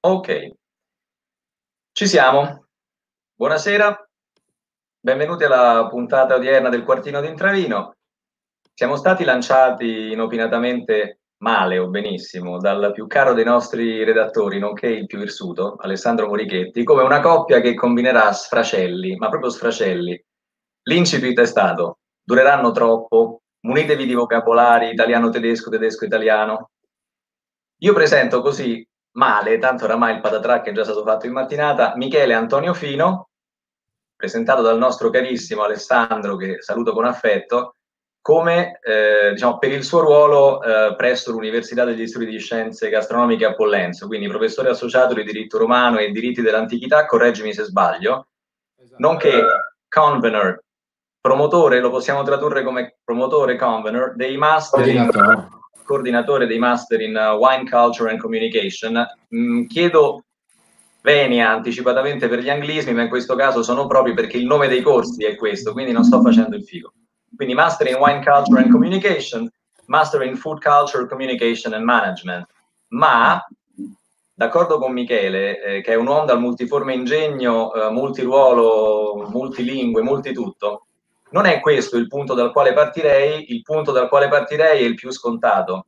Ok, ci siamo. Buonasera, benvenuti alla puntata odierna del Quartino di Intravino. Siamo stati lanciati inopinatamente male o benissimo dal più caro dei nostri redattori, nonché il più irsuto, Alessandro Morichetti, come una coppia che combinerà sfracelli, ma proprio sfracelli. L'incipit è stato, dureranno troppo, munitevi di vocabolari italiano-tedesco, tedesco-italiano. Io presento così male, tanto oramai il patatrack è già stato fatto in mattinata, Michele Antonio Fino, presentato dal nostro carissimo Alessandro, che saluto con affetto, come eh, diciamo, per il suo ruolo eh, presso l'Università degli Studi di Scienze Gastronomiche a Pollenzo, quindi professore associato di diritto romano e diritti dell'antichità, correggimi se sbaglio, esatto. nonché convener, promotore, lo possiamo tradurre come promotore convener dei master in, coordinatore dei master in uh, Wine Culture and Communication. Mm, chiedo venia anticipatamente per gli anglismi, ma in questo caso sono proprio perché il nome dei corsi è questo, quindi non sto facendo il figo. Quindi Master in Wine Culture and Communication, Master in Food Culture, Communication and Management. Ma, d'accordo con Michele, eh, che è un uomo dal multiforme ingegno, eh, multiruolo, multilingue, multitutto, non è questo il punto dal quale partirei, il punto dal quale partirei è il più scontato.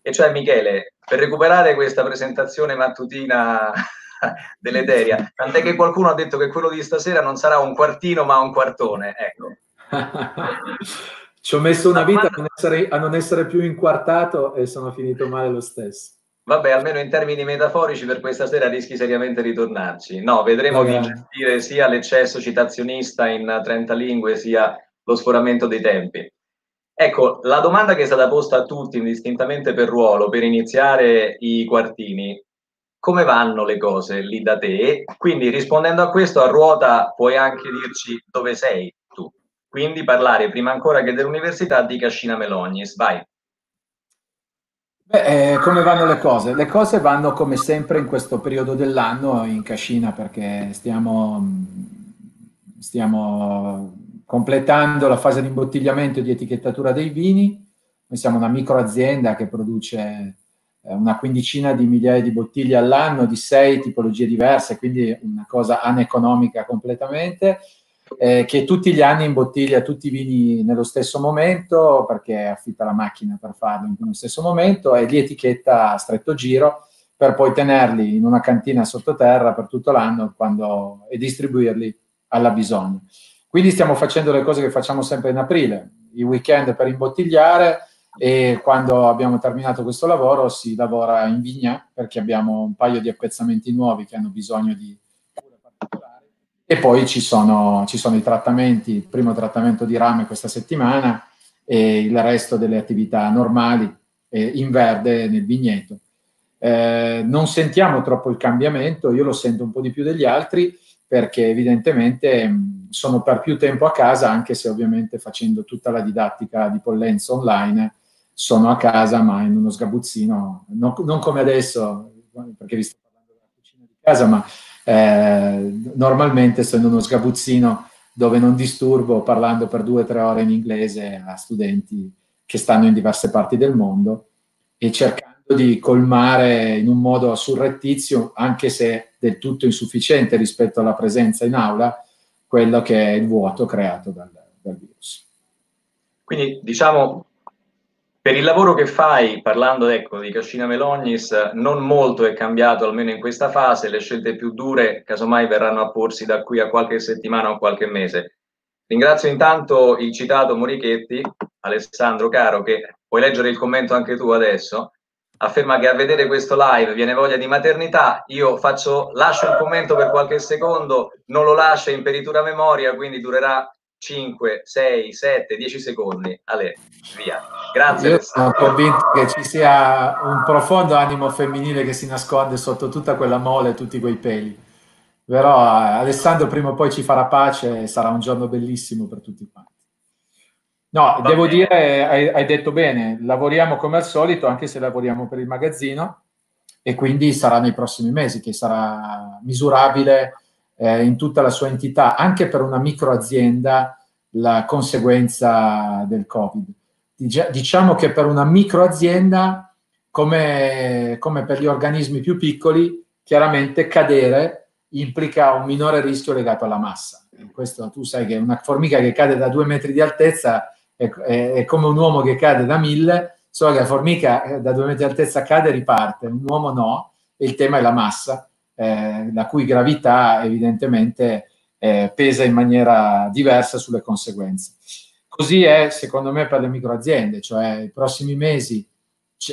E cioè, Michele, per recuperare questa presentazione mattutina deleteria, tant'è che qualcuno ha detto che quello di stasera non sarà un quartino ma un quartone, ecco. Ci ho messo una vita a non, essere, a non essere più inquartato e sono finito male lo stesso. Vabbè, almeno in termini metaforici per questa sera rischi seriamente di tornarci. No, vedremo Vabbè. di gestire sia l'eccesso citazionista in 30 lingue, sia lo sforamento dei tempi. Ecco, la domanda che è stata posta a tutti, indistintamente per ruolo, per iniziare i quartini, come vanno le cose lì da te? Quindi rispondendo a questo, a ruota puoi anche dirci dove sei tu. Quindi parlare prima ancora che dell'università di Cascina Melognis. Vai. Beh, eh, come vanno le cose? Le cose vanno come sempre in questo periodo dell'anno in cascina perché stiamo, stiamo completando la fase di imbottigliamento e di etichettatura dei vini. Noi siamo una microazienda che produce eh, una quindicina di migliaia di bottiglie all'anno di sei tipologie diverse, quindi una cosa aneconomica completamente eh, che tutti gli anni imbottiglia tutti i vini nello stesso momento perché affitta la macchina per farlo nello stesso momento e li etichetta a stretto giro per poi tenerli in una cantina sottoterra per tutto l'anno quando, e distribuirli alla bisogno. Quindi stiamo facendo le cose che facciamo sempre in aprile, i weekend per imbottigliare e quando abbiamo terminato questo lavoro si lavora in vigna perché abbiamo un paio di appezzamenti nuovi che hanno bisogno di e poi ci sono, ci sono i trattamenti, il primo trattamento di rame questa settimana e il resto delle attività normali eh, in verde nel vigneto. Eh, non sentiamo troppo il cambiamento, io lo sento un po' di più degli altri perché evidentemente mh, sono per più tempo a casa, anche se ovviamente facendo tutta la didattica di pollenza online sono a casa ma in uno sgabuzzino, non, non come adesso, perché vi sto parlando della cucina di casa, ma eh, normalmente in uno sgabuzzino dove non disturbo parlando per due o tre ore in inglese a studenti che stanno in diverse parti del mondo e cercando di colmare in un modo surrettizio, anche se del tutto insufficiente rispetto alla presenza in aula, quello che è il vuoto creato dal, dal virus. Quindi diciamo per il lavoro che fai, parlando ecco, di Cascina Melognis, non molto è cambiato, almeno in questa fase, le scelte più dure casomai verranno a porsi da qui a qualche settimana o qualche mese. Ringrazio intanto il citato Morichetti, Alessandro Caro, che puoi leggere il commento anche tu adesso, afferma che a vedere questo live viene voglia di maternità, io faccio, lascio il commento per qualche secondo, non lo lascio in peritura memoria, quindi durerà 5, 6, 7, 10 secondi. Ale, via. Grazie. Io sono convinto che ci sia un profondo animo femminile che si nasconde sotto tutta quella mole, tutti quei peli. Però eh, Alessandro prima o poi ci farà pace e sarà un giorno bellissimo per tutti quanti. No, Va devo bene. dire, hai, hai detto bene, lavoriamo come al solito, anche se lavoriamo per il magazzino, e quindi sarà nei prossimi mesi che sarà misurabile eh, in tutta la sua entità, anche per una microazienda, la conseguenza del Covid. Diciamo che per una microazienda, come, come per gli organismi più piccoli, chiaramente cadere implica un minore rischio legato alla massa. Questo tu sai che una formica che cade da due metri di altezza è, è, è come un uomo che cade da mille, solo che la formica eh, da due metri di altezza cade e riparte, un uomo no, e il tema è la massa, eh, la cui gravità evidentemente eh, pesa in maniera diversa sulle conseguenze. Così è secondo me per le microaziende, cioè i prossimi mesi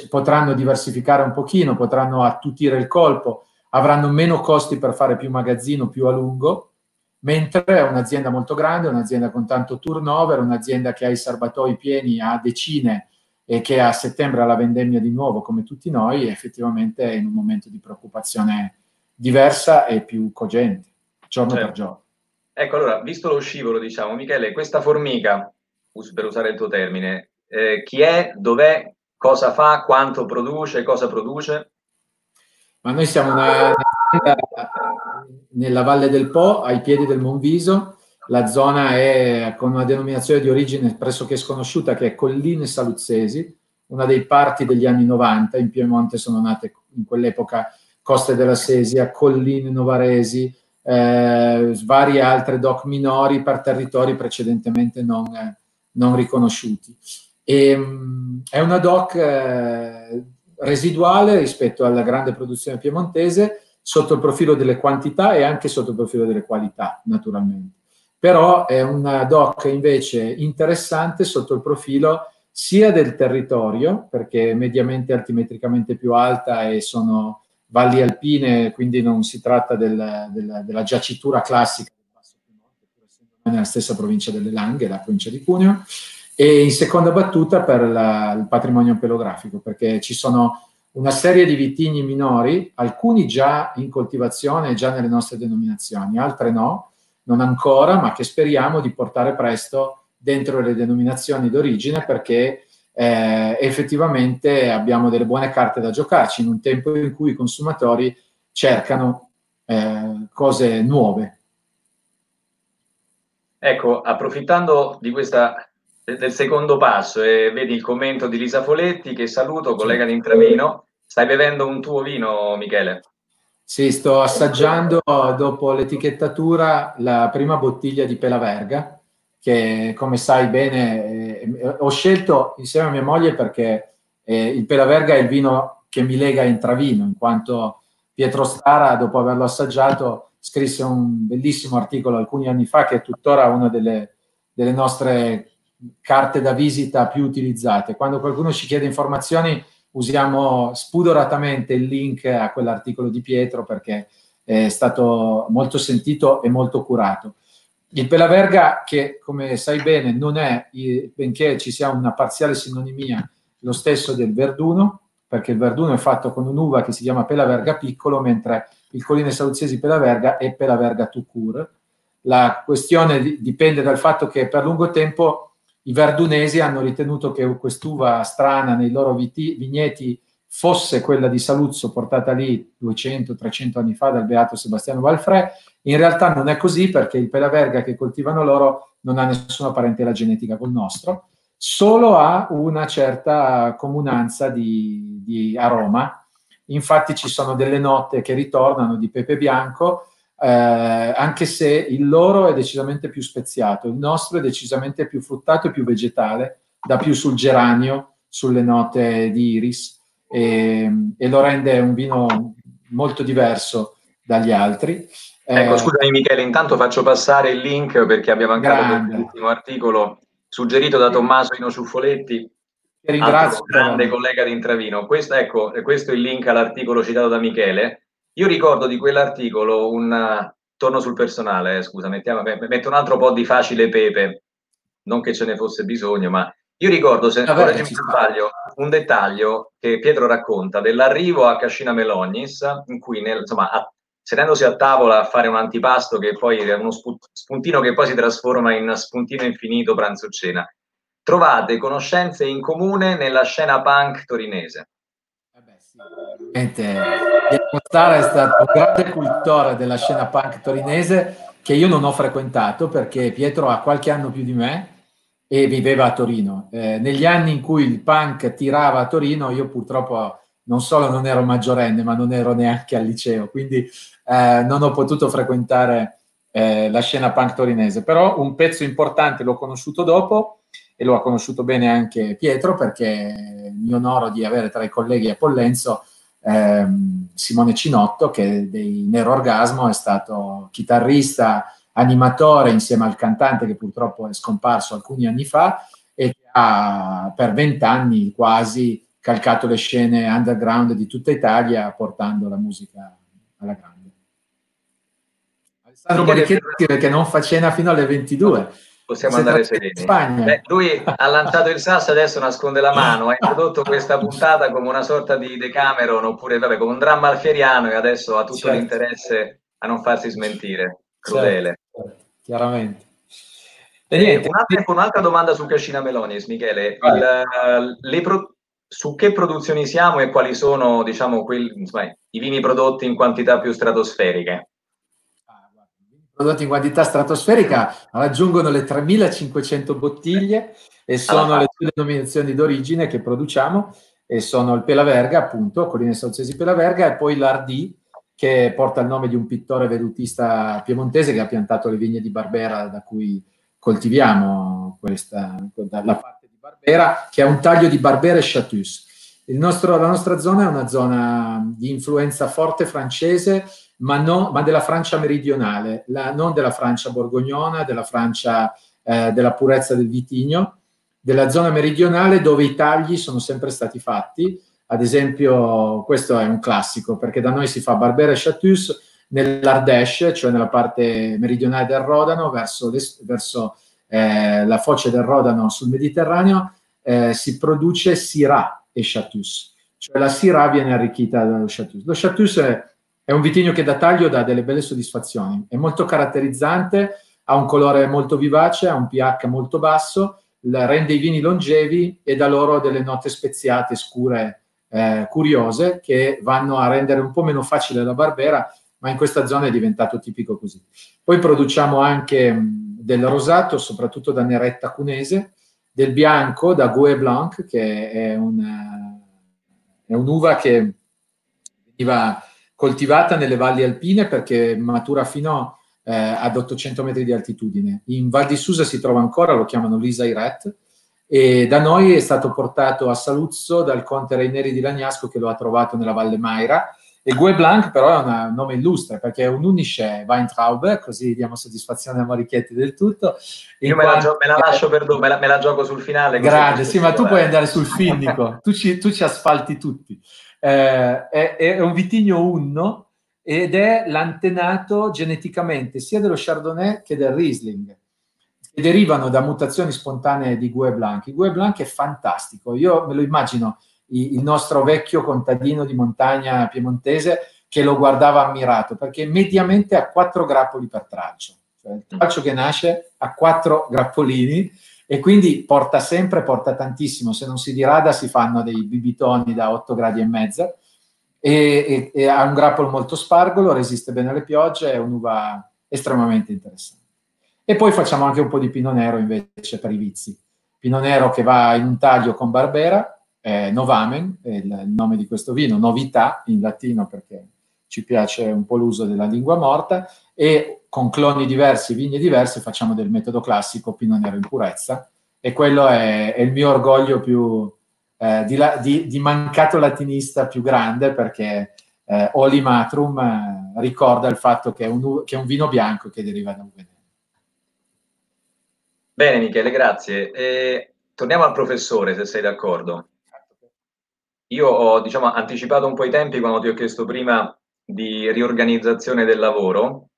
potranno diversificare un pochino, potranno attutire il colpo, avranno meno costi per fare più magazzino più a lungo, mentre un'azienda molto grande, un'azienda con tanto turnover, un'azienda che ha i serbatoi pieni a decine e che a settembre ha la vendemmia di nuovo come tutti noi, effettivamente è in un momento di preoccupazione diversa e più cogente, giorno certo. per giorno. Ecco, allora, visto lo scivolo, diciamo, Michele, questa formica, per usare il tuo termine, eh, chi è, dov'è, cosa fa, quanto produce, cosa produce? Ma noi siamo una, nella Valle del Po, ai piedi del Monviso. La zona è con una denominazione di origine pressoché sconosciuta che è Colline Saluzzesi, una dei parti degli anni 90. In Piemonte sono nate in quell'epoca Coste della Sesia, Colline Novaresi, eh, varie altre doc minori per territori precedentemente non, non riconosciuti. E, mh, è una doc eh, residuale rispetto alla grande produzione piemontese sotto il profilo delle quantità e anche sotto il profilo delle qualità, naturalmente. Però è una doc invece interessante sotto il profilo sia del territorio, perché è mediamente altimetricamente più alta e sono valli alpine, quindi non si tratta del, del, della giacitura classica del Basso Piemonte, pur essendo nella stessa provincia delle Langhe, la provincia di Cuneo, e in seconda battuta per la, il patrimonio pelografico, perché ci sono una serie di vitigni minori, alcuni già in coltivazione, già nelle nostre denominazioni, altre no, non ancora, ma che speriamo di portare presto dentro le denominazioni d'origine perché eh, effettivamente abbiamo delle buone carte da giocarci in un tempo in cui i consumatori cercano eh, cose nuove. Ecco, approfittando di questa del secondo passo e vedi il commento di Lisa Foletti che saluto, collega di Intravino. Stai bevendo un tuo vino, Michele? Sì, sto assaggiando dopo l'etichettatura la prima bottiglia di Pela Verga, che come sai bene eh, ho scelto insieme a mia moglie perché eh, il Pela Verga è il vino che mi lega a Intravino, in quanto Pietro Stara, dopo averlo assaggiato, scrisse un bellissimo articolo alcuni anni fa che è tuttora una delle, delle nostre carte da visita più utilizzate. Quando qualcuno ci chiede informazioni usiamo spudoratamente il link a quell'articolo di Pietro perché è stato molto sentito e molto curato. Il Pelaverga, che come sai bene non è, benché ci sia una parziale sinonimia, lo stesso del Verduno, perché il Verduno è fatto con un'uva che si chiama Pelaverga piccolo, mentre il Colline Saluzzesi Pelaverga è Pelaverga tout court. La questione dipende dal fatto che per lungo tempo i verdunesi hanno ritenuto che quest'uva strana nei loro viti, vigneti fosse quella di Saluzzo portata lì 200-300 anni fa dal beato Sebastiano Valfrè. In realtà non è così perché il Pelaverga che coltivano loro non ha nessuna parentela genetica col nostro, solo ha una certa comunanza di, di aroma. Infatti ci sono delle note che ritornano di pepe bianco, eh, anche se il loro è decisamente più speziato, il nostro è decisamente più fruttato e più vegetale, da più sul geranio, sulle note di iris e, e lo rende un vino molto diverso dagli altri. Ecco, eh, scusami Michele, intanto faccio passare il link perché abbiamo anche l'ultimo articolo suggerito da Tommaso Ino Ciuffoletti, ringrazio. grande collega di Intravino. Questo, ecco, questo è il link all'articolo citato da Michele io ricordo di quell'articolo un... Torno sul personale, eh, scusa, mettiamo, metto un altro po' di facile pepe, non che ce ne fosse bisogno, ma io ricordo, se Vabbè, mi sbaglio, un dettaglio che Pietro racconta dell'arrivo a Cascina Melognis, in cui, nel, insomma, a, sedendosi a tavola a fare un antipasto che poi è uno spuntino che poi si trasforma in spuntino infinito pranzo-cena, trovate conoscenze in comune nella scena punk torinese. Pietro Stara è stato un grande cultore della scena punk torinese che io non ho frequentato perché Pietro ha qualche anno più di me e viveva a Torino. Eh, negli anni in cui il punk tirava a Torino, io purtroppo non solo non ero maggiorenne, ma non ero neanche al liceo, quindi eh, non ho potuto frequentare eh, la scena punk torinese. Però un pezzo importante l'ho conosciuto dopo e lo ha conosciuto bene anche Pietro perché mi onoro di avere tra i colleghi a Pollenzo ehm, Simone Cinotto che dei Nero Orgasmo è stato chitarrista, animatore insieme al cantante che purtroppo è scomparso alcuni anni fa e che ha per vent'anni quasi calcato le scene underground di tutta Italia portando la musica alla grande. Alessandro Morichetti perché non fa cena fino alle 22. Possiamo andare sereni. Beh, lui ha lanciato il sasso, adesso nasconde la mano, ha introdotto questa puntata come una sorta di Decameron oppure vabbè, come un dramma alfieriano e adesso ha tutto certo. l'interesse a non farsi smentire. Crudele. Chiaramente. E niente. Un'altra, un'altra domanda su Cascina Melonis, Michele. Il, pro, su che produzioni siamo e quali sono, diciamo, quelli, insomma, i vini prodotti in quantità più stratosferiche? prodotti in quantità stratosferica raggiungono le 3500 bottiglie e sono le due denominazioni d'origine che produciamo e sono il Pelaverga, appunto, Colline Saucesi Pelaverga e poi l'Ardi che porta il nome di un pittore vedutista piemontese che ha piantato le vigne di Barbera da cui coltiviamo questa, la parte di Barbera, che è un taglio di Barbera e Chateus. Nostro, la nostra zona è una zona di influenza forte francese, ma, no, ma della Francia meridionale, la, non della Francia borgognona, della Francia eh, della purezza del vitigno, della zona meridionale dove i tagli sono sempre stati fatti. Ad esempio, questo è un classico perché da noi si fa Barbera e Chateus, nell'Ardèche, cioè nella parte meridionale del Rodano, verso, verso eh, la foce del Rodano sul Mediterraneo, eh, si produce Syrah e Chateau. Cioè la Syrah viene arricchita dallo Chateau. Lo Chateau è, è un vitigno che da taglio dà delle belle soddisfazioni, è molto caratterizzante, ha un colore molto vivace, ha un pH molto basso, rende i vini longevi e dà loro delle note speziate, scure, eh, curiose, che vanno a rendere un po' meno facile la barbera, ma in questa zona è diventato tipico così. Poi produciamo anche mh, del rosato, soprattutto da Neretta Cunese, del bianco da Gouet Blanc, che è, una, è un'uva che veniva coltivata nelle valli alpine perché matura fino eh, ad 800 metri di altitudine. In Val di Susa si trova ancora, lo chiamano Lisa Iret, e da noi è stato portato a Saluzzo dal conte Reineri di Lagnasco che lo ha trovato nella Valle Maira e Gue Blanc però è un nome illustre perché è un unice Weintraub, così diamo soddisfazione a Morichetti del tutto. Io me, la gio- me, la lascio per dopo, me la, me la gioco sul finale. Grande, sì, ma tu puoi andare sul finnico, tu, ci, tu ci, asfalti tutti. Eh, è, è, un vitigno unno ed è l'antenato geneticamente sia dello Chardonnay che del Riesling che derivano da mutazioni spontanee di Gue Blanc. Gue Blanc è fantastico, io me lo immagino il nostro vecchio contadino di montagna piemontese che lo guardava ammirato perché mediamente ha quattro grappoli per traccio. Cioè, il traccio che nasce ha quattro grappolini e quindi porta sempre, porta tantissimo. Se non si dirada si fanno dei bibitoni da 8 gradi e mezza e, e, e ha un grappolo molto spargolo, resiste bene alle piogge, è un'uva estremamente interessante. E poi facciamo anche un po' di pino nero invece per i vizi. Pino nero che va in un taglio con Barbera, eh, Novamen, è il, nome di questo vino, novità in latino perché ci piace un po' l'uso della lingua morta, e con cloni diversi, vigne diverse, facciamo del metodo classico Pinot Nero in purezza, e quello è, è il mio orgoglio più eh, di, di, di, mancato latinista più grande, perché eh, Oli Matrum eh, ricorda il fatto che è, un, che è, un, vino bianco che deriva da un veneno. Bene Michele, grazie. Eh, torniamo al professore, se sei d'accordo. Io ho diciamo, anticipato un po' i tempi quando ti ho chiesto prima di riorganizzazione del lavoro.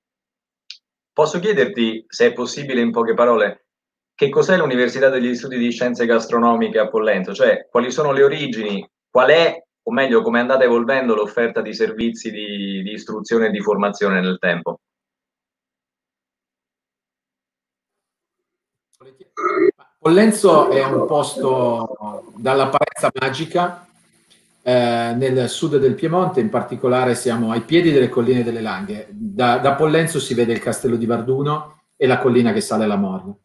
Posso chiederti, se è possibile in poche parole, che cos'è l'Università degli Studi di Scienze Gastronomiche a Pollento? Cioè, quali sono le origini, qual è, o meglio, come è andata evolvendo l'offerta di servizi di, di istruzione e di formazione nel tempo? Pollenzo è un posto dall'apparenza magica eh, nel sud del Piemonte, in particolare siamo ai piedi delle colline delle Langhe. Da, da Pollenzo si vede il castello di Varduno e la collina che sale alla Morna.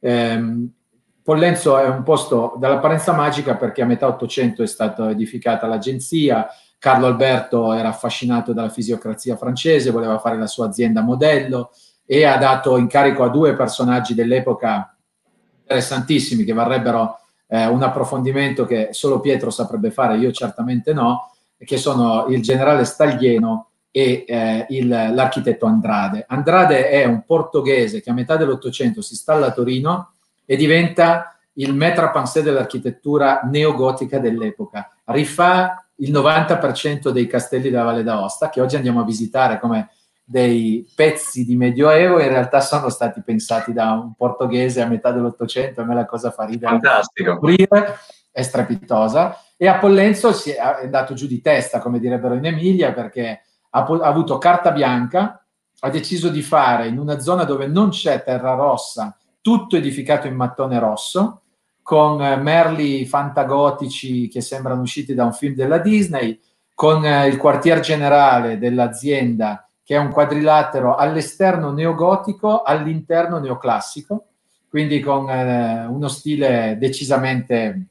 Eh, Pollenzo è un posto dall'apparenza magica perché a metà Ottocento è stata edificata l'agenzia, Carlo Alberto era affascinato dalla fisiocrazia francese, voleva fare la sua azienda modello e ha dato incarico a due personaggi dell'epoca interessantissimi che varrebbero eh, un approfondimento che solo Pietro saprebbe fare, io certamente no, che sono il generale Staglieno e eh, il, l'architetto Andrade. Andrade è un portoghese che a metà dell'Ottocento si installa a Torino e diventa il penser dell'architettura neogotica dell'epoca. Rifà il 90% dei castelli della Valle d'Aosta, che oggi andiamo a visitare come dei pezzi di Medioevo, in realtà sono stati pensati da un portoghese a metà dell'Ottocento, a me la cosa fa ridere. Fantastico. È strepitosa. E a Pollenzo si è andato giù di testa, come direbbero in Emilia, perché ha, ha avuto carta bianca, ha deciso di fare in una zona dove non c'è terra rossa, tutto edificato in mattone rosso, con eh, merli fantagotici che sembrano usciti da un film della Disney, con eh, il quartier generale dell'azienda che è un quadrilatero all'esterno neogotico, all'interno neoclassico, quindi con eh, uno stile decisamente,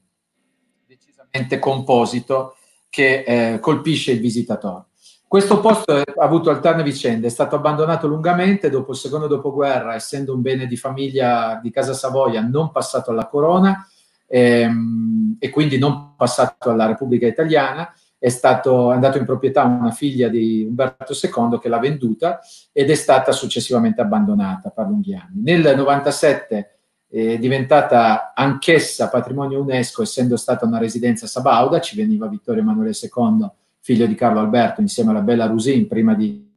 decisamente composito che eh, colpisce il visitatore. Questo posto ha avuto alterne vicende, è stato abbandonato lungamente dopo il secondo dopoguerra, essendo un bene di famiglia di Casa Savoia, non passato alla corona ehm, e quindi non passato alla Repubblica Italiana. È stato è andato in proprietà una figlia di Umberto II che l'ha venduta ed è stata successivamente abbandonata per lunghi anni. Nel 97 è diventata anch'essa patrimonio UNESCO, essendo stata una residenza sabauda, ci veniva Vittorio Emanuele II figlio di Carlo Alberto, insieme alla bella Rusin, prima di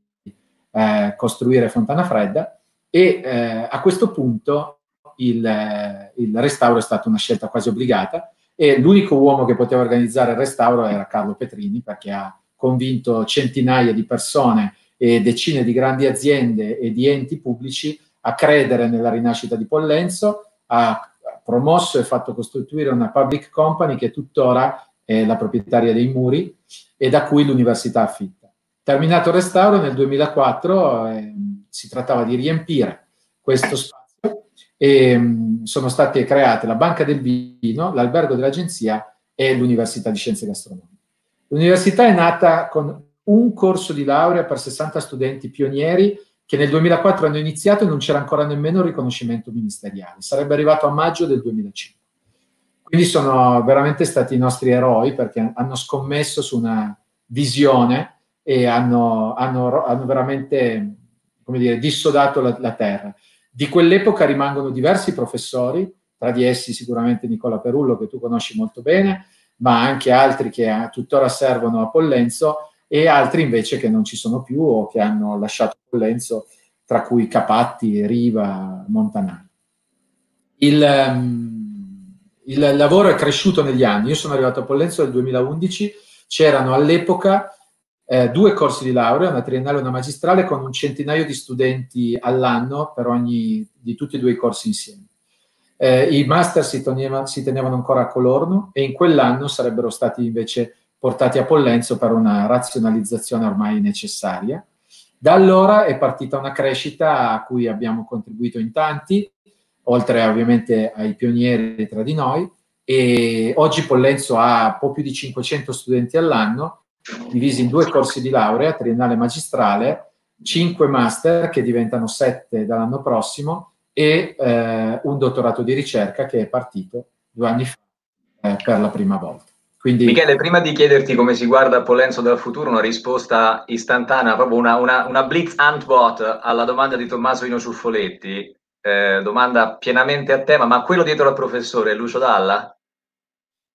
eh, costruire Fontana Fredda. E eh, a questo punto il, eh, il, restauro è stata una scelta quasi obbligata e l'unico uomo che poteva organizzare il restauro era Carlo Petrini, perché ha convinto centinaia di persone e decine di grandi aziende e di enti pubblici a credere nella rinascita di Pollenzo, ha promosso e fatto costituire una public company che tuttora è la proprietaria dei muri e da cui l'università affitta. Terminato il restauro nel 2004 eh, si trattava di riempire questo spazio e sono state create la Banca del Vino, l'albergo dell'agenzia e l'Università di Scienze Gastronomiche. L'università è nata con un corso di laurea per 60 studenti pionieri che nel 2004 hanno iniziato e non c'era ancora nemmeno il riconoscimento ministeriale. Sarebbe arrivato a maggio del 2005. Quindi sono veramente stati i nostri eroi perché hanno scommesso su una visione e hanno, hanno, hanno veramente dire, dissodato la, la terra. Di quell'epoca rimangono diversi professori, tra di essi sicuramente Nicola Perullo che tu conosci molto bene, ma anche altri che tuttora servono a Pollenzo e altri invece che non ci sono più o che hanno lasciato Pollenzo, tra cui Capatti, Riva, Montanari. Il, um, il lavoro è cresciuto negli anni. Io sono arrivato a Pollenzo nel 2011, c'erano all'epoca eh, due corsi di laurea, una triennale e una magistrale, con un centinaio di studenti all'anno per ogni, di tutti e due i corsi insieme. Eh, I master si, teneva, si, tenevano ancora a Colorno e in quell'anno sarebbero stati invece portati a Pollenzo per una razionalizzazione ormai necessaria. Da allora è partita una crescita a cui abbiamo contribuito in tanti, oltre ovviamente ai pionieri tra di noi. E oggi Pollenzo ha un po' più di 500 studenti all'anno, divisi in due corsi di laurea, triennale e magistrale, cinque master che diventano sette dall'anno prossimo e eh, un dottorato di ricerca che è partito due anni fa eh, per la prima volta. Quindi... Michele, prima di chiederti come si guarda Pollenzo del futuro, una risposta istantanea, proprio una, una, una blitz antwort alla domanda di Tommaso Ino Ciuffoletti eh, domanda pienamente a tema, ma quello dietro al professore è Lucio Dalla?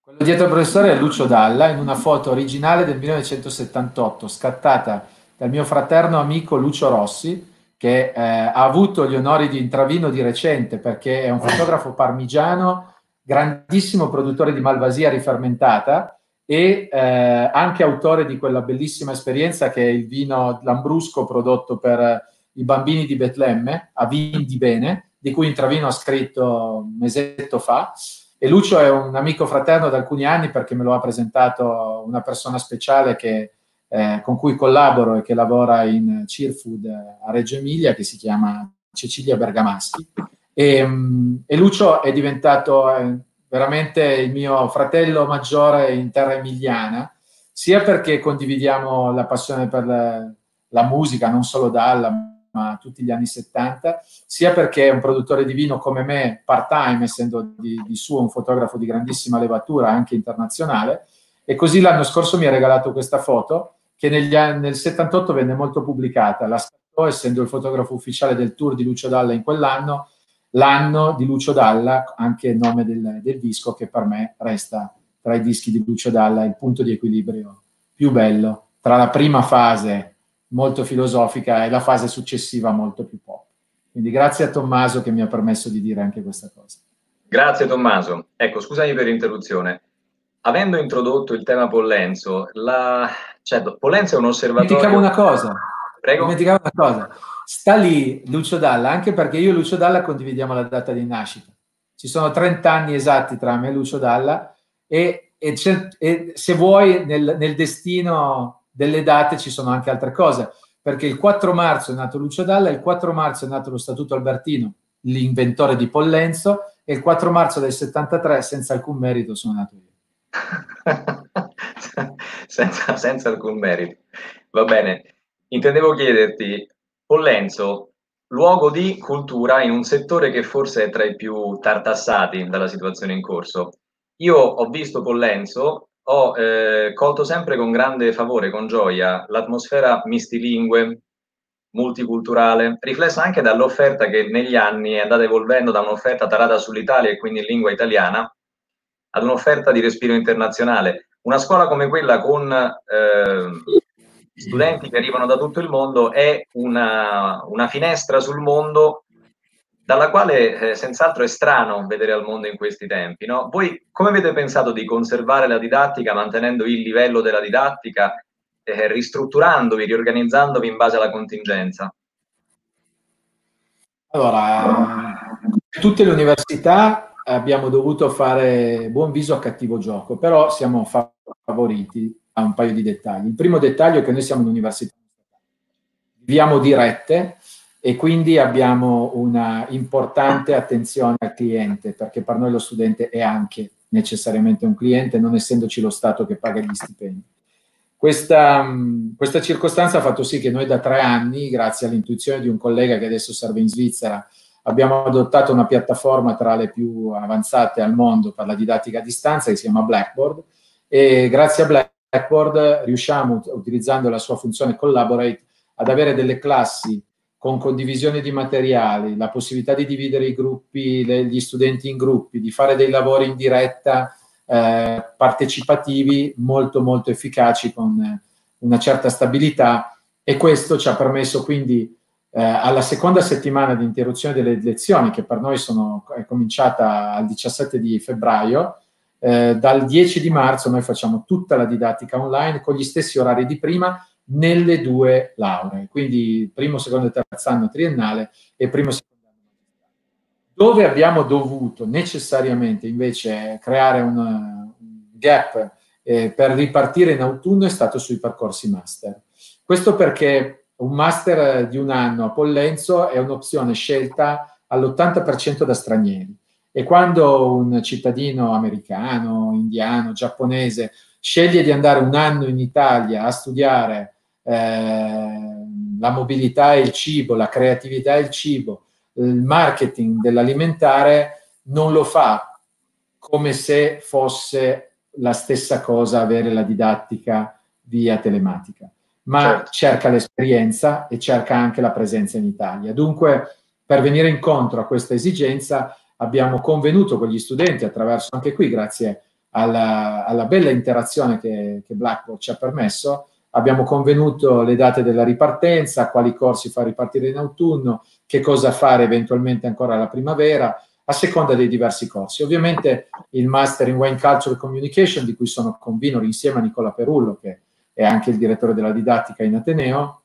Quello dietro al professore è Lucio Dalla in una foto originale del 1978 scattata dal mio fraterno amico Lucio Rossi che eh, ha avuto gli onori di intravino di recente perché è un fotografo parmigiano, grandissimo produttore di malvasia rifermentata e eh, anche autore di quella bellissima esperienza che è il vino Lambrusco prodotto per i bambini di Betlemme, a Vin di Bene, di cui Intravino ha scritto un mesetto fa. E Lucio è un amico fraterno da alcuni anni perché me lo ha presentato una persona speciale che, eh, con cui collaboro e che lavora in Cheerfood a Reggio Emilia, che si chiama Cecilia Bergamaschi. E, um, e Lucio è diventato eh, veramente il mio fratello maggiore in terra emiliana, sia perché condividiamo la passione per la, la musica, non solo Dalla, ma tutti gli anni 70, sia perché è un produttore di vino come me, part-time, essendo di, di suo un fotografo di grandissima levatura, anche internazionale, e così l'anno scorso mi ha regalato questa foto che negli nel 78 venne molto pubblicata. La scattò, essendo il fotografo ufficiale del tour di Lucio Dalla in quell'anno, l'anno di Lucio Dalla, anche il nome del, del, disco che per me resta tra i dischi di Lucio Dalla il punto di equilibrio più bello tra la prima fase molto filosofica e la fase successiva molto più pop. Quindi grazie a Tommaso che mi ha permesso di dire anche questa cosa. Grazie Tommaso. Ecco, scusami per l'interruzione. Avendo introdotto il tema Pollenzo, la... cioè, Pollenzo è un osservatorio... Dimenticavo una cosa. Prego. Dimenticavo una cosa. Sta lì Lucio Dalla, anche perché io e Lucio Dalla condividiamo la data di nascita. Ci sono 30 anni esatti tra me e Lucio Dalla e, e, e se vuoi nel, nel destino delle date ci sono anche altre cose, perché il 4 marzo è nato Lucio Dalla, il 4 marzo è nato lo Statuto Albertino, l'inventore di Pollenzo, e il 4 marzo del 73, senza alcun merito, sono nato io. senza, senza alcun merito. Va bene. Intendevo chiederti, Pollenzo, luogo di cultura in un settore che forse è tra i più tartassati dalla situazione in corso. Io ho visto Pollenzo ho eh, colto sempre con grande favore, con gioia, l'atmosfera mistilingue, multiculturale, riflessa anche dall'offerta che negli anni è andata evolvendo da un'offerta tarata sull'Italia e quindi in lingua italiana ad un'offerta di respiro internazionale. Una scuola come quella con eh, studenti che arrivano da tutto il mondo è una, una finestra sul mondo dalla quale eh, senz'altro è strano vedere al mondo in questi tempi. No? Voi come avete pensato di conservare la didattica mantenendo il livello della didattica, eh, ristrutturandovi, riorganizzandovi in base alla contingenza? Allora, tutte le università abbiamo dovuto fare buon viso a cattivo gioco, però siamo favoriti a un paio di dettagli. Il primo dettaglio è che noi siamo un'università, viviamo dirette, e quindi abbiamo una importante attenzione al cliente, perché per noi lo studente è anche necessariamente un cliente, non essendoci lo Stato che paga gli stipendi. Questa, questa circostanza ha fatto sì che noi da tre anni, grazie all'intuizione di un collega che adesso serve in Svizzera, abbiamo adottato una piattaforma tra le più avanzate al mondo per la didattica a distanza che si chiama Blackboard e grazie a Blackboard riusciamo, utilizzando la sua funzione Collaborate, ad avere delle classi con condivisione di materiali, la possibilità di dividere i gruppi, le, gli studenti in gruppi, di fare dei lavori in diretta eh, partecipativi molto molto efficaci con eh, una certa stabilità. E questo ci ha permesso quindi eh, alla seconda settimana di interruzione delle lezioni che per noi sono, è cominciata al 17 di febbraio, eh, dal 10 di marzo noi facciamo tutta la didattica online con gli stessi orari di prima nelle due lauree, quindi primo, secondo e terzo anno triennale e primo, secondo anno magistrale. Dove abbiamo dovuto necessariamente invece creare un, gap eh, per ripartire in autunno è stato sui percorsi master. Questo perché un master di un anno a Pollenzo è un'opzione scelta all'80% da stranieri. E quando un cittadino americano, indiano, giapponese sceglie di andare un anno in Italia a studiare eh, la mobilità e il cibo, la creatività e il cibo, il marketing dell'alimentare non lo fa come se fosse la stessa cosa avere la didattica via telematica, ma certo. cerca l'esperienza e cerca anche la presenza in Italia. Dunque, per venire incontro a questa esigenza, abbiamo convenuto con gli studenti attraverso anche qui, grazie alla, alla bella interazione che, che Blackboard ci ha permesso, abbiamo convenuto le date della ripartenza, quali corsi far ripartire in autunno, che cosa fare eventualmente ancora la primavera, a seconda dei diversi corsi. Ovviamente il Master in Wine Culture Communication, di cui sono convino insieme a Nicola Perullo, che è anche il direttore della didattica in Ateneo,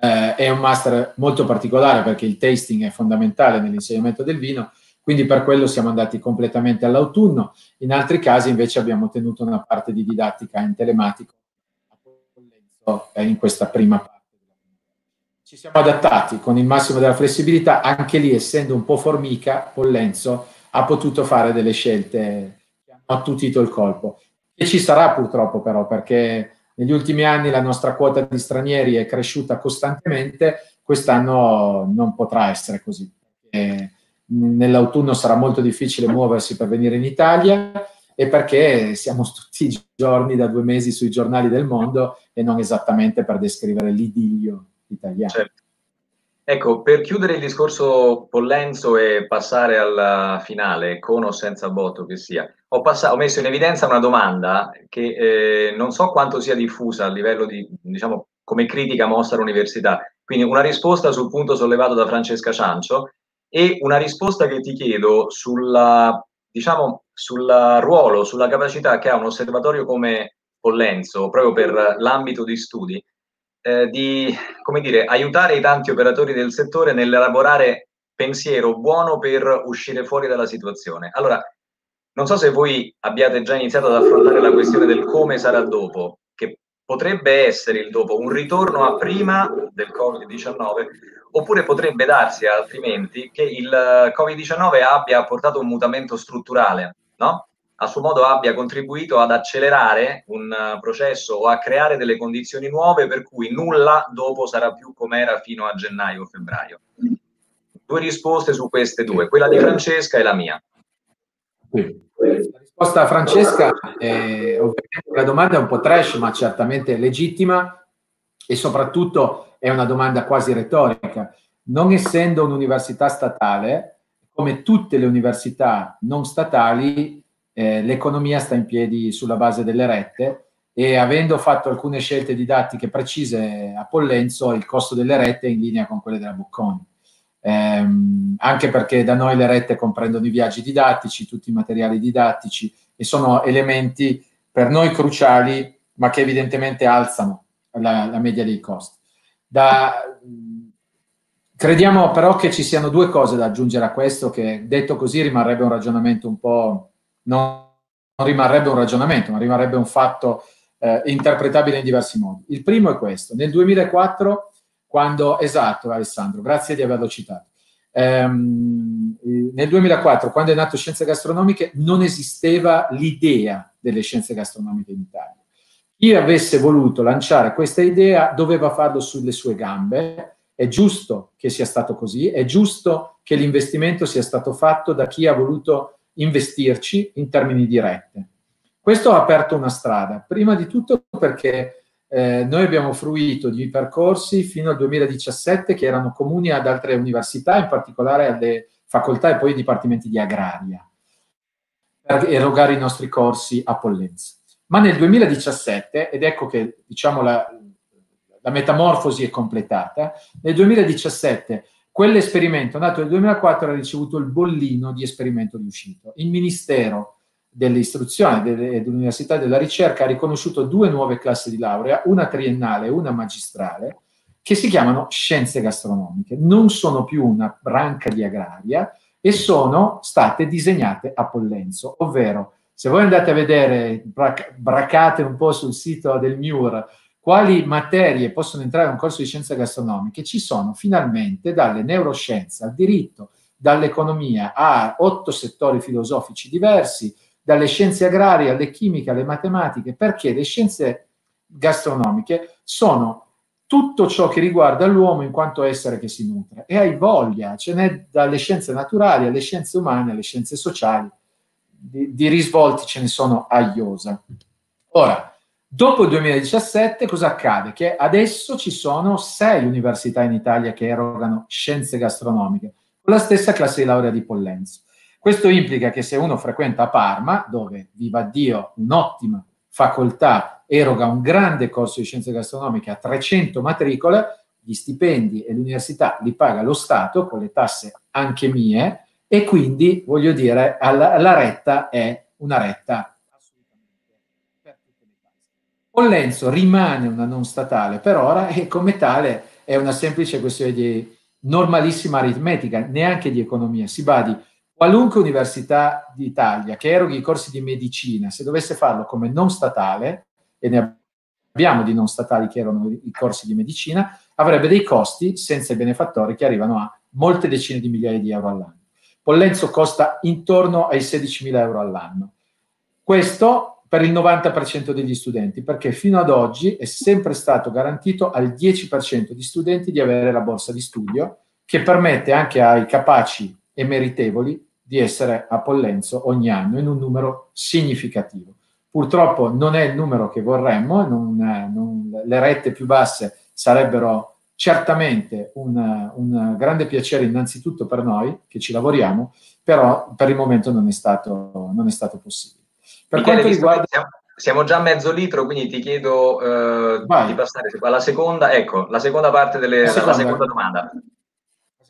eh, è un master molto particolare perché il tasting è fondamentale nell'insegnamento del vino, quindi per quello siamo andati completamente all'autunno. In altri casi invece abbiamo tenuto una parte di didattica in telematico in questa prima parte. ci siamo adattati con il massimo della flessibilità, anche lì essendo un po' formica, Pollenzo ha potuto fare delle scelte che hanno attutito il colpo. E ci sarà purtroppo però, perché negli ultimi anni la nostra quota di stranieri è cresciuta costantemente, quest'anno non potrà essere così. Nell'autunno sarà molto difficile muoversi per venire in Italia e perché siamo tutti i giorni da due mesi sui giornali del mondo e non esattamente per descrivere l'idillio italiano. Certo. Ecco, per chiudere il discorso Pollenzo e passare alla finale, con o senza voto che sia, ho, passato, ho messo in evidenza una domanda che eh, non so quanto sia diffusa a livello di, diciamo, come critica mossa all'università. Quindi una risposta sul punto sollevato da Francesca Ciancio e una risposta che ti chiedo sulla, diciamo, sul ruolo, sulla capacità che ha un osservatorio come Pollenzo, proprio per l'ambito di studi, eh, di dire, aiutare i tanti operatori del settore nell'elaborare pensiero buono per uscire fuori dalla situazione. Allora, non so se voi abbiate già iniziato ad affrontare la questione del come sarà dopo, potrebbe essere il dopo un ritorno a prima del Covid-19, oppure potrebbe darsi altrimenti che il Covid-19 abbia portato un mutamento strutturale, no? a suo modo abbia contribuito ad accelerare un uh, processo o a creare delle condizioni nuove per cui nulla dopo sarà più come era fino a gennaio o febbraio. Due risposte su queste due, quella di Francesca e la mia. La risposta a Francesca è ovviamente la domanda è un po' trash, ma certamente legittima e soprattutto è una domanda quasi retorica. Non essendo un'università statale, come tutte le università non statali, eh, l'economia sta in piedi sulla base delle rette e avendo fatto alcune scelte didattiche precise a Pollenzo, il costo delle rette è in linea con quelle della Bocconi. Eh, anche perché da noi le rette comprendono i viaggi didattici, tutti i materiali didattici e sono elementi per noi cruciali, ma che evidentemente alzano la, la media dei costi. Da, crediamo però che ci siano due cose da aggiungere a questo, che detto così rimarrebbe un ragionamento un po' non, non rimarrebbe un ragionamento, ma rimarrebbe un fatto eh, interpretabile in diversi modi. Il primo è questo. Nel 2004, quando, esatto Alessandro, grazie di averlo citato, ehm, nel 2004, quando è nato Scienze Gastronomiche, non esisteva l'idea delle scienze gastronomiche in Italia. Chi avesse voluto lanciare questa idea doveva farlo sulle sue gambe. È giusto che sia stato così, è giusto che l'investimento sia stato fatto da chi ha voluto investirci in termini di rette. Questo ha aperto una strada, prima di tutto perché eh, noi abbiamo fruito di percorsi fino al 2017 che erano comuni ad altre università, in particolare alle facoltà e poi ai dipartimenti di agraria, per erogare i nostri corsi a Pollenza. Ma nel 2017, ed ecco che diciamo la, la metamorfosi è completata, nel 2017 Quell'esperimento nato nel 2004 ha ricevuto il bollino di esperimento riuscito. Il Ministero dell'istruzione e dell'università della ricerca ha riconosciuto due nuove classi di laurea, una triennale e una magistrale, che si chiamano scienze gastronomiche. Non sono più una branca di agraria e sono state disegnate a Pollenzo, ovvero se voi andate a vedere, bracate un po' sul sito del MIUR quali materie possono entrare in un corso di scienze gastronomiche? Ci sono finalmente dalle neuroscienze al diritto, dall'economia a otto settori filosofici diversi, dalle scienze agrarie alle chimiche alle matematiche, perché le scienze gastronomiche sono tutto ciò che riguarda l'uomo in quanto essere che si nutre. E hai voglia, ce n'è dalle scienze naturali alle scienze umane, alle scienze sociali, di, di risvolti ce ne sono a iosa. Ora, Dopo il 2017 cosa accade? Che adesso ci sono sei università in Italia che erogano scienze gastronomiche, con la stessa classe di laurea di Pollenzo. Questo implica che se uno frequenta Parma, dove, viva Dio, un'ottima facoltà eroga un grande corso di scienze gastronomiche a 300 matricole, gli stipendi e l'università li paga lo Stato con le tasse anche mie e quindi, voglio dire, alla, la retta è una retta Pollenzo rimane una non statale per ora e come tale è una semplice questione di normalissima aritmetica, neanche di economia. Si badi, qualunque università d'Italia che eroghi i corsi di medicina, se dovesse farlo come non statale, e ne abbiamo di non statali che erano i corsi di medicina, avrebbe dei costi senza i benefattori che arrivano a molte decine di migliaia di euro all'anno. Pollenzo costa intorno ai 16.000 euro all'anno. Questo per il 90% degli studenti, perché fino ad oggi è sempre stato garantito al 10% di studenti di avere la borsa di studio, che permette anche ai capaci e meritevoli di essere a Pollenzo ogni anno in un numero significativo. Purtroppo non è il numero che vorremmo, non, non, le rette più basse sarebbero certamente un, un, grande piacere innanzitutto per noi che ci lavoriamo, però per il momento non è stato, non è stato possibile. Per Michele, quanto riguarda... Siamo, siamo già a mezzo litro, quindi ti chiedo eh, di passare alla seconda, ecco, la seconda parte della seconda, seconda domanda.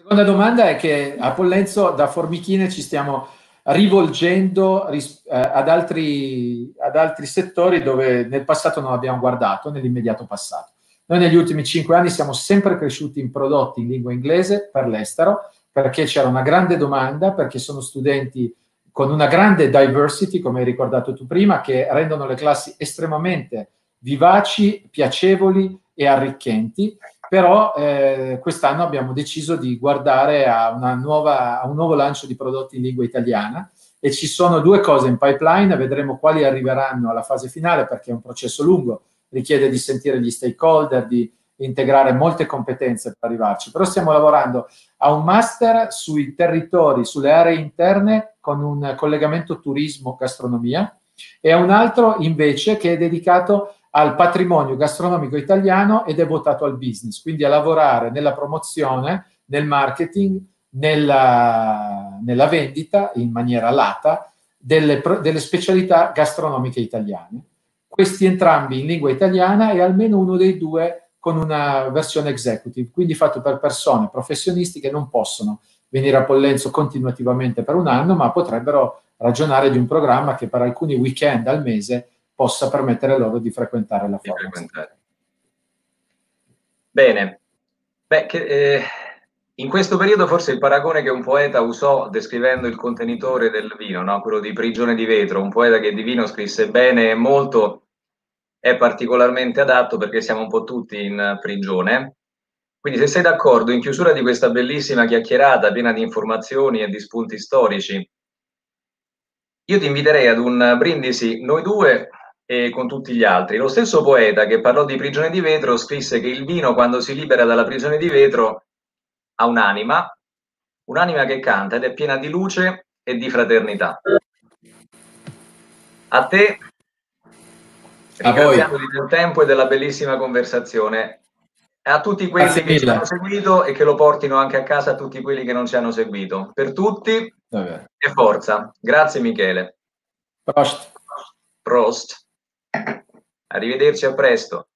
Seconda domanda è che a Pollenzo da Formichine ci stiamo rivolgendo ris- eh, ad, altri, ad altri settori dove nel passato non abbiamo guardato, nell'immediato passato. Noi negli ultimi cinque anni siamo sempre cresciuti in prodotti in lingua inglese per l'estero, perché c'era una grande domanda, perché sono studenti con una grande diversity, come hai ricordato tu prima, che rendono le classi estremamente vivaci, piacevoli e arricchenti. Però eh, quest'anno abbiamo deciso di guardare a, nuova, a un nuovo lancio di prodotti in lingua italiana e ci sono due cose in pipeline, vedremo quali arriveranno alla fase finale perché è un processo lungo, richiede di sentire gli stakeholder, di integrare molte competenze per arrivarci, però stiamo lavorando a un master sui territori, sulle aree interne con un collegamento turismo-gastronomia e a un altro invece che è dedicato al patrimonio gastronomico italiano ed è votato al business, quindi a lavorare nella promozione, nel marketing, nella, nella vendita in maniera lata delle, delle specialità gastronomiche italiane. Questi entrambi in lingua italiana e almeno uno dei due con una versione executive, quindi fatto per persone, professionisti che non possono venire a Pollenzo continuativamente per un anno, ma potrebbero ragionare di un programma che per alcuni weekend al mese possa permettere loro di frequentare la forma. Bene, Beh, che, eh, in questo periodo forse il paragone che un poeta usò descrivendo il contenitore del vino, no? quello di Prigione di Vetro, un poeta che di vino scrisse bene e molto, è particolarmente adatto perché siamo un po' tutti in prigione. Quindi se sei d'accordo, in chiusura di questa bellissima chiacchierata piena di informazioni e di spunti storici, io ti inviterei ad un brindisi noi due e con tutti gli altri. Lo stesso poeta che parlò di prigione di vetro scrisse che il vino quando si libera dalla prigione di vetro ha un'anima, un'anima che canta ed è piena di luce e di fraternità. A te, ringraziandoti del tempo e della bellissima conversazione. A tutti quelli Grazie che mille. ci hanno seguito e che lo portino anche a casa a tutti quelli che non ci hanno seguito. Per tutti Vabbè. e forza. Grazie Michele. Prost. Prost. Arrivederci a presto.